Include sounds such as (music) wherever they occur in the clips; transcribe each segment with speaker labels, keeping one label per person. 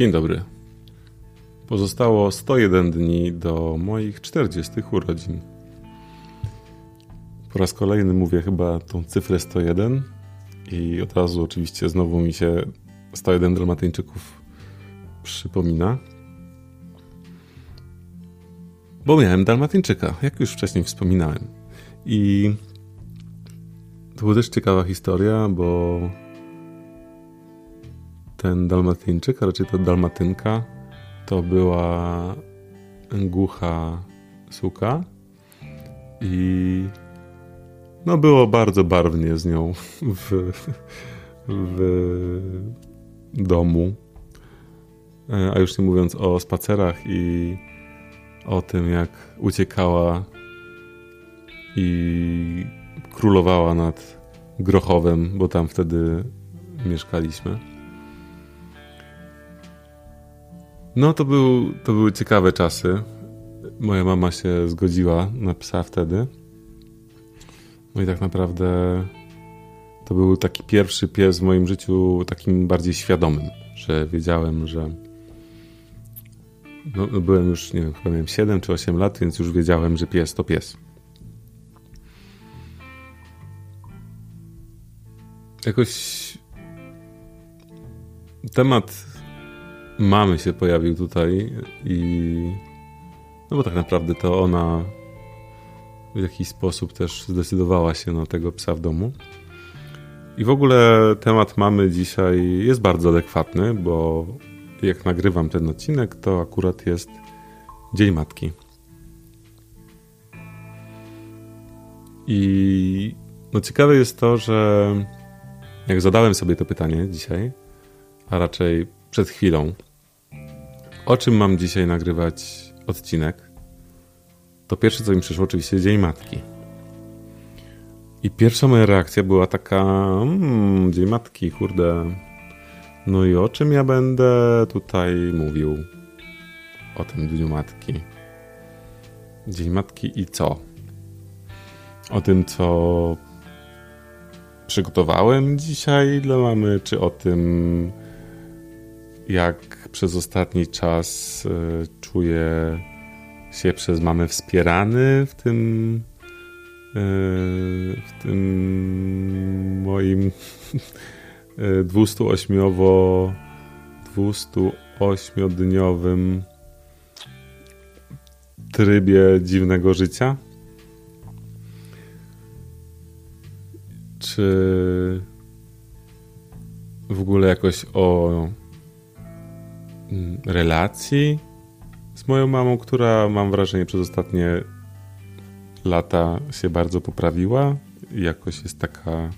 Speaker 1: Dzień dobry. Pozostało 101 dni do moich 40 urodzin. Po raz kolejny mówię chyba tą cyfrę 101 i od razu oczywiście znowu mi się 101 Dalmatyńczyków przypomina. Bo miałem Dalmatyńczyka, jak już wcześniej wspominałem. I to była też ciekawa historia, bo ten Dalmatyńczyk, a raczej to Dalmatynka, to była głucha suka i no było bardzo barwnie z nią w, w domu. A już nie mówiąc o spacerach i o tym, jak uciekała i królowała nad Grochowem, bo tam wtedy mieszkaliśmy. No to, był, to były ciekawe czasy. Moja mama się zgodziła na psa wtedy. No i tak naprawdę to był taki pierwszy pies w moim życiu takim bardziej świadomym, że wiedziałem, że no, no byłem już, nie wiem, chyba miałem 7 czy 8 lat, więc już wiedziałem, że pies to pies. Jakoś temat mamy się pojawił tutaj i no bo tak naprawdę to ona w jakiś sposób też zdecydowała się na tego psa w domu. I w ogóle temat mamy dzisiaj jest bardzo adekwatny, bo jak nagrywam ten odcinek, to akurat jest Dzień Matki. I no ciekawe jest to, że jak zadałem sobie to pytanie dzisiaj, a raczej przed chwilą, o czym mam dzisiaj nagrywać odcinek, to pierwsze, co mi przyszło, oczywiście Dzień Matki. I pierwsza moja reakcja była taka, mmm, Dzień Matki, kurde. No i o czym ja będę tutaj mówił? O tym Dniu Matki. Dzień Matki i co? O tym, co przygotowałem dzisiaj dla mamy, czy o tym, jak przez ostatni czas y, czuję się przez mamę wspierany w tym y, w tym moim (laughs) 208 208-dniowym trybie dziwnego życia? Czy w ogóle jakoś o relacji z moją mamą, która mam wrażenie przez ostatnie lata się bardzo poprawiła jakoś jest taka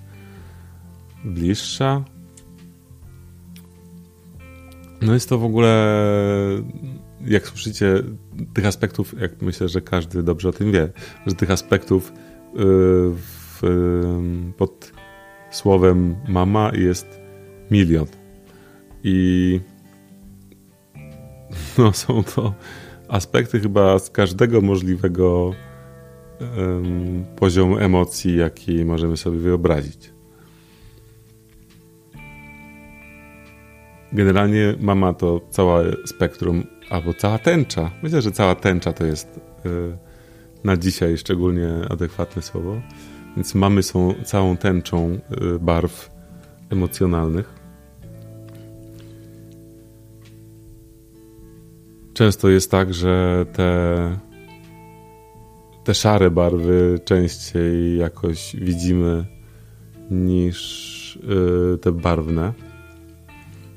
Speaker 1: bliższa. No jest to w ogóle, jak słyszycie, tych aspektów, jak myślę, że każdy dobrze o tym wie, że tych aspektów yy, w, yy, pod słowem mama jest milion. I (laughs) no, są to aspekty chyba z każdego możliwego yy, poziomu emocji, jaki możemy sobie wyobrazić. Generalnie mama to całe spektrum, albo cała tęcza. Myślę, że cała tęcza to jest yy, na dzisiaj szczególnie adekwatne słowo. Więc mamy są całą tęczą yy, barw emocjonalnych. Często jest tak, że te, te szare barwy częściej jakoś widzimy niż yy, te barwne.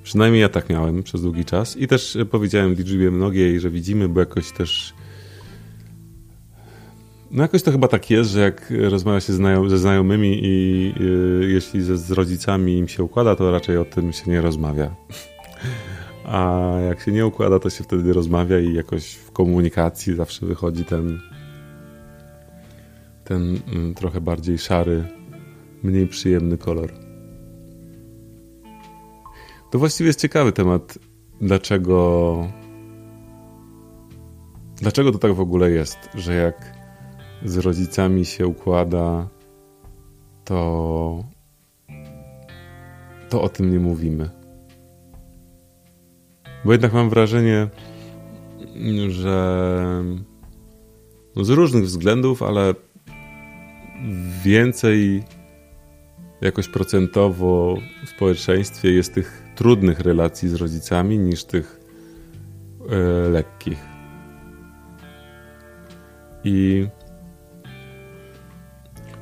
Speaker 1: Przynajmniej ja tak miałem przez długi czas. I też e, powiedziałem liczbie mnogiej, że widzimy, bo jakoś też. No jakoś to chyba tak jest, że jak rozmawia się ze znajomymi i yy, jeśli ze, z rodzicami im się układa, to raczej o tym się nie rozmawia. A jak się nie układa, to się wtedy rozmawia i jakoś w komunikacji zawsze wychodzi ten ten mm, trochę bardziej szary, mniej przyjemny kolor. To właściwie jest ciekawy temat, dlaczego. Dlaczego to tak w ogóle jest, że jak z rodzicami się układa, to. to o tym nie mówimy. Bo jednak mam wrażenie, że no z różnych względów, ale więcej jakoś procentowo w społeczeństwie jest tych trudnych relacji z rodzicami niż tych e, lekkich. I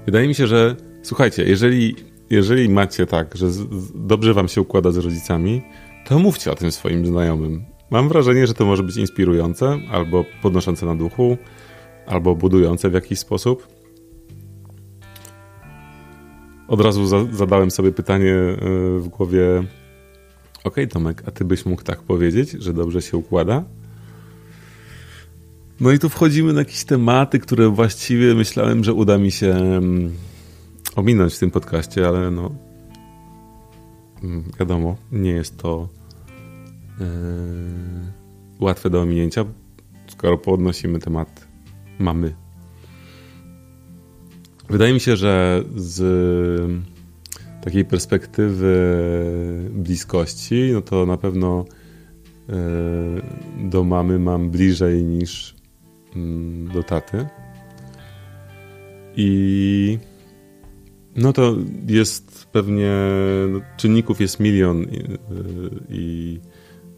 Speaker 1: wydaje mi się, że słuchajcie, jeżeli, jeżeli macie tak, że z, dobrze wam się układa z rodzicami, to mówcie o tym swoim znajomym. Mam wrażenie, że to może być inspirujące, albo podnoszące na duchu, albo budujące w jakiś sposób. Od razu za zadałem sobie pytanie e, w głowie: OK, Tomek, a ty byś mógł tak powiedzieć, że dobrze się układa? No i tu wchodzimy na jakieś tematy, które właściwie myślałem, że uda mi się mm, ominąć w tym podcaście, ale no wiadomo, nie jest to yy, łatwe do ominięcia, skoro podnosimy temat mamy. Wydaje mi się, że z takiej perspektywy bliskości, no to na pewno yy, do mamy mam bliżej niż mm, do taty. I no to jest pewnie, no, czynników jest milion i, i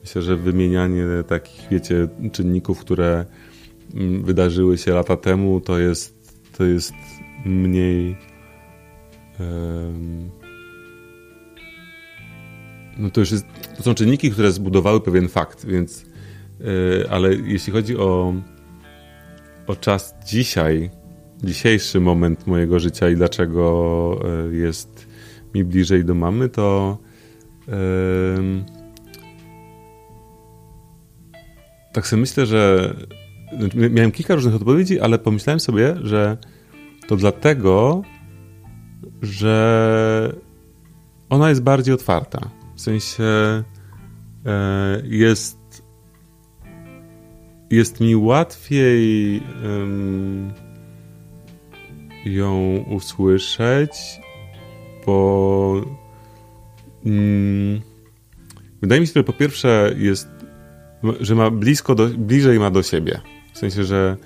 Speaker 1: myślę, że wymienianie takich, wiecie, czynników, które mm, wydarzyły się lata temu, to jest, to jest mniej. Um, no to już jest, to są czynniki, które zbudowały pewien fakt, więc, yy, ale jeśli chodzi o, o czas dzisiaj, dzisiejszy moment mojego życia i dlaczego e, jest mi bliżej do mamy, to yy, tak sobie myślę, że znaczy, miałem kilka różnych odpowiedzi, ale pomyślałem sobie, że to dlatego, że ona jest bardziej otwarta. W sensie e, jest jest mi łatwiej ją usłyszeć, bo mm, wydaje mi się, że po pierwsze jest, że ma blisko, do, bliżej ma do siebie. W sensie, że,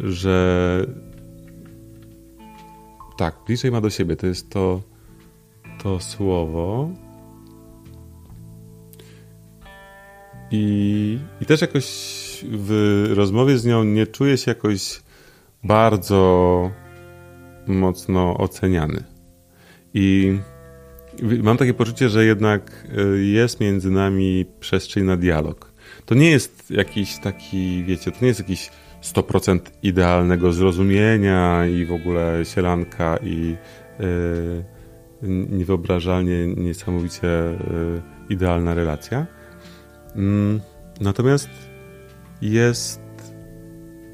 Speaker 1: że tak, bliżej ma do siebie. To jest to, to słowo. I, I też jakoś w rozmowie z nią nie czuję się jakoś bardzo mocno oceniany. I mam takie poczucie, że jednak e, jest między nami przestrzeń na dialog. To nie jest jakiś taki, wiecie, to nie jest jakiś 100% idealnego zrozumienia i w ogóle sielanka i yy, niewyobrażalnie, niesamowicie yy, idealna relacja Mm, natomiast jest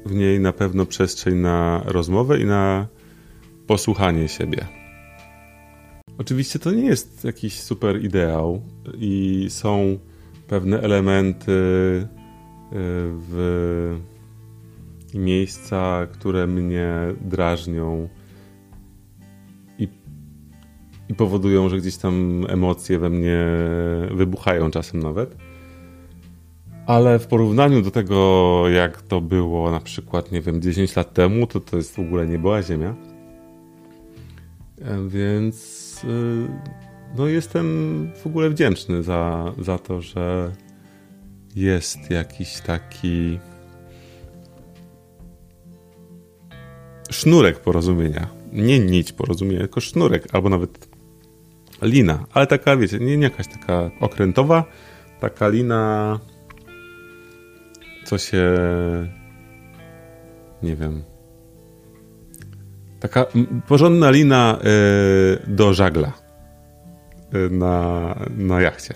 Speaker 1: w niej na pewno przestrzeń na rozmowę i na posłuchanie siebie. Oczywiście to nie jest jakiś super ideał i są pewne elementy y, w miejsca, które mnie drażnią i, i powodują, że gdzieś tam emocje we mnie wybuchają czasem nawet. Ale w porównaniu do tego, jak to było na przykład, nie wiem, 10 lat temu, to to jest w ogóle nie była ziemia. E, więc e, no jestem w ogóle wdzięczny za, za to, że jest jakiś taki sznurek porozumienia. Nie nić porozumienia, tylko sznurek, albo nawet lina, ale taka, wiecie, nie, nie jakaś taka okrętowa, taka lina co się. Nie wiem. Taka porządna lina y, do żagla y, na, na jachcie.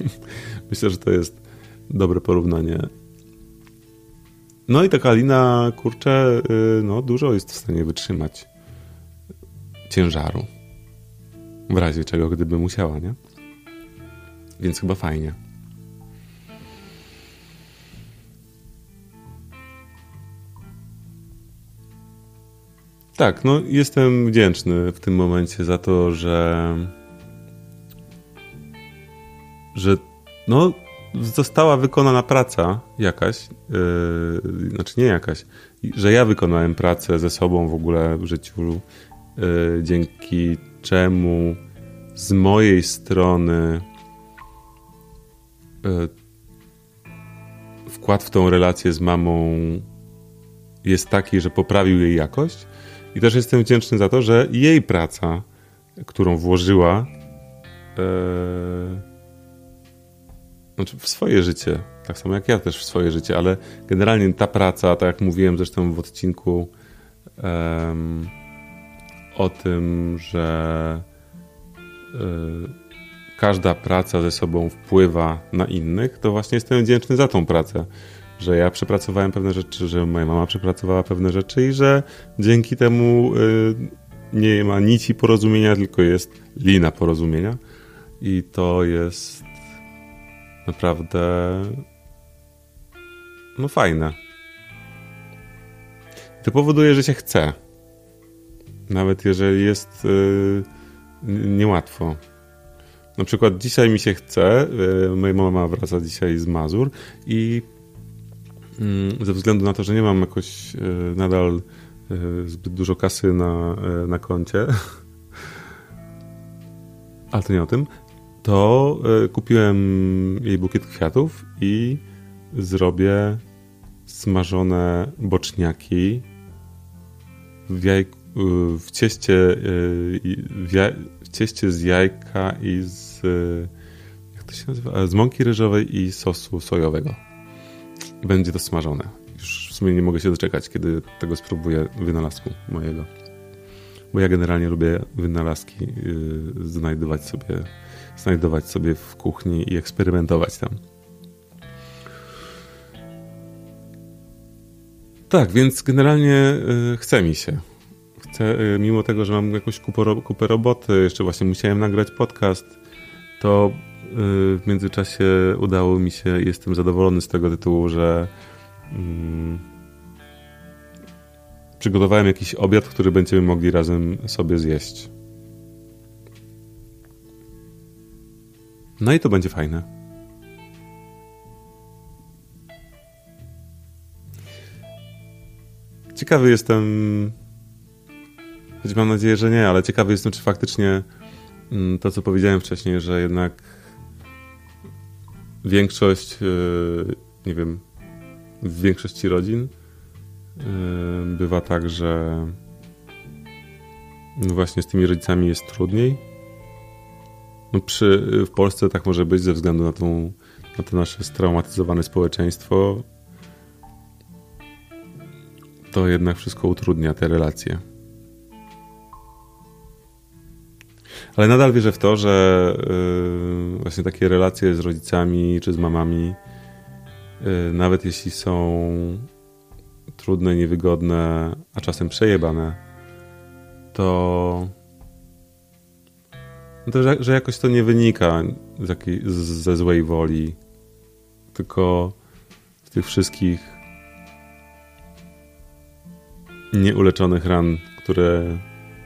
Speaker 1: (laughs) Myślę, że to jest dobre porównanie. No i taka lina, kurczę, y, no dużo jest w stanie wytrzymać ciężaru. W razie czego, gdyby musiała, nie? Więc chyba fajnie. Tak, no jestem wdzięczny w tym momencie za to, że że no została wykonana praca jakaś, yy, znaczy nie jakaś, że ja wykonałem pracę ze sobą w ogóle w życiu, yy, dzięki czemu z mojej strony yy, wkład w tą relację z mamą jest taki, że poprawił jej jakość. I też jestem wdzięczny za to, że jej praca, którą włożyła, znaczy w swoje życie, tak samo jak ja też w swoje życie, ale generalnie ta praca, tak jak mówiłem zresztą w odcinku um, o tym, że um, każda praca ze sobą wpływa na innych, to właśnie jestem wdzięczny za tą pracę. Że ja przepracowałem pewne rzeczy, że moja mama przepracowała pewne rzeczy i że dzięki temu y, nie ma nici porozumienia, tylko jest lina porozumienia. I to jest naprawdę no fajne. To powoduje, że się chce. Nawet jeżeli jest yy, niełatwo. Na przykład dzisiaj mi się chce, yy, moja mama wraca dzisiaj z Mazur i ze względu na to, że nie mam jakoś y, nadal y, zbyt dużo kasy na, y, na koncie, (laughs) ale to nie o tym, to e, kupiłem jej bukiet kwiatów i zrobię smażone boczniaki w, jaj, w, cieście, e, w, jaj, w cieście z jajka i z jak to się nazywa? Z mąki ryżowej i sosu sojowego. Będzie to smażone. Już w sumie nie mogę się doczekać, kiedy tego spróbuję wynalazku mojego. Bo ja generalnie lubię wynalazki yy, znajdować sobie znajdować sobie w kuchni i eksperymentować tam. Tak, więc generalnie y, chce mi się. Chcę, y, mimo tego, że mam jakąś kupę, kupę roboty, jeszcze właśnie musiałem nagrać podcast, to w międzyczasie udało mi się, jestem zadowolony z tego tytułu, że mm, przygotowałem jakiś obiad, który będziemy mogli razem sobie zjeść. No i to będzie fajne. Ciekawy jestem, choć mam nadzieję, że nie, ale ciekawy jestem, czy faktycznie mm, to, co powiedziałem wcześniej, że jednak większość, e, nie wiem, w większości rodzin e, bywa tak, że no właśnie z tymi rodzicami jest trudniej no przy, w Polsce tak może być ze względu na, tą, na to nasze straumatyzowane społeczeństwo. To jednak wszystko utrudnia te relacje. Ale nadal wierzę w to, że yy, właśnie takie relacje z rodzicami czy z mamami, yy, nawet jeśli są trudne, niewygodne, a czasem przejebane, to to, że, że jakoś to nie wynika z jakiej, z, ze złej woli, tylko z tych wszystkich nieuleczonych ran, które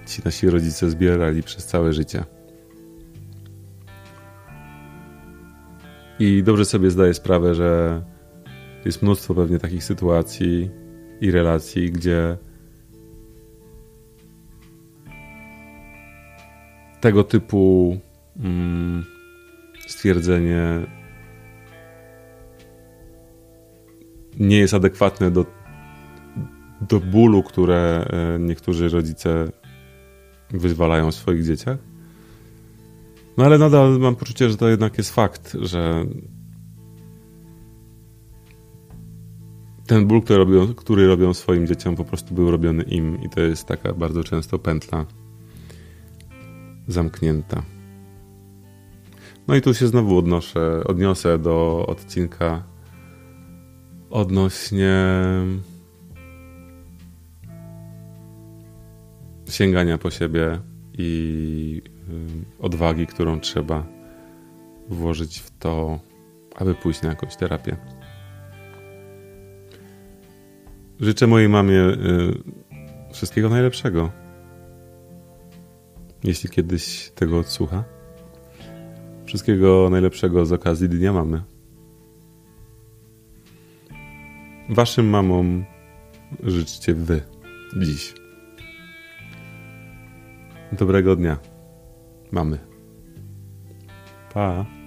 Speaker 1: ci nasi rodzice zbierali przez całe życie. I dobrze sobie zdaję sprawę, że jest mnóstwo pewnie takich sytuacji i relacji, gdzie tego typu mm, stwierdzenie nie jest adekwatne do, do bólu, które e, niektórzy rodzice wyzwalają w swoich dzieciach. No ale nadal mam poczucie, że to jednak jest fakt, że ten ból, który robią, który robią swoim dzieciom, po prostu był robiony im i to jest taka bardzo często pętla zamknięta. No i tu się znowu odnoszę, odniosę do odcinka odnośnie sięgania po siebie i y, odwagi, którą trzeba włożyć w to, aby pójść na jakąś terapię. Życzę mojej mamie y, wszystkiego najlepszego jeśli kiedyś tego odsłucha. Wszystkiego najlepszego z okazji Dnia Mamy. waszym mamom życzcie wy dziś. Dobrego dnia, mamy. Pa.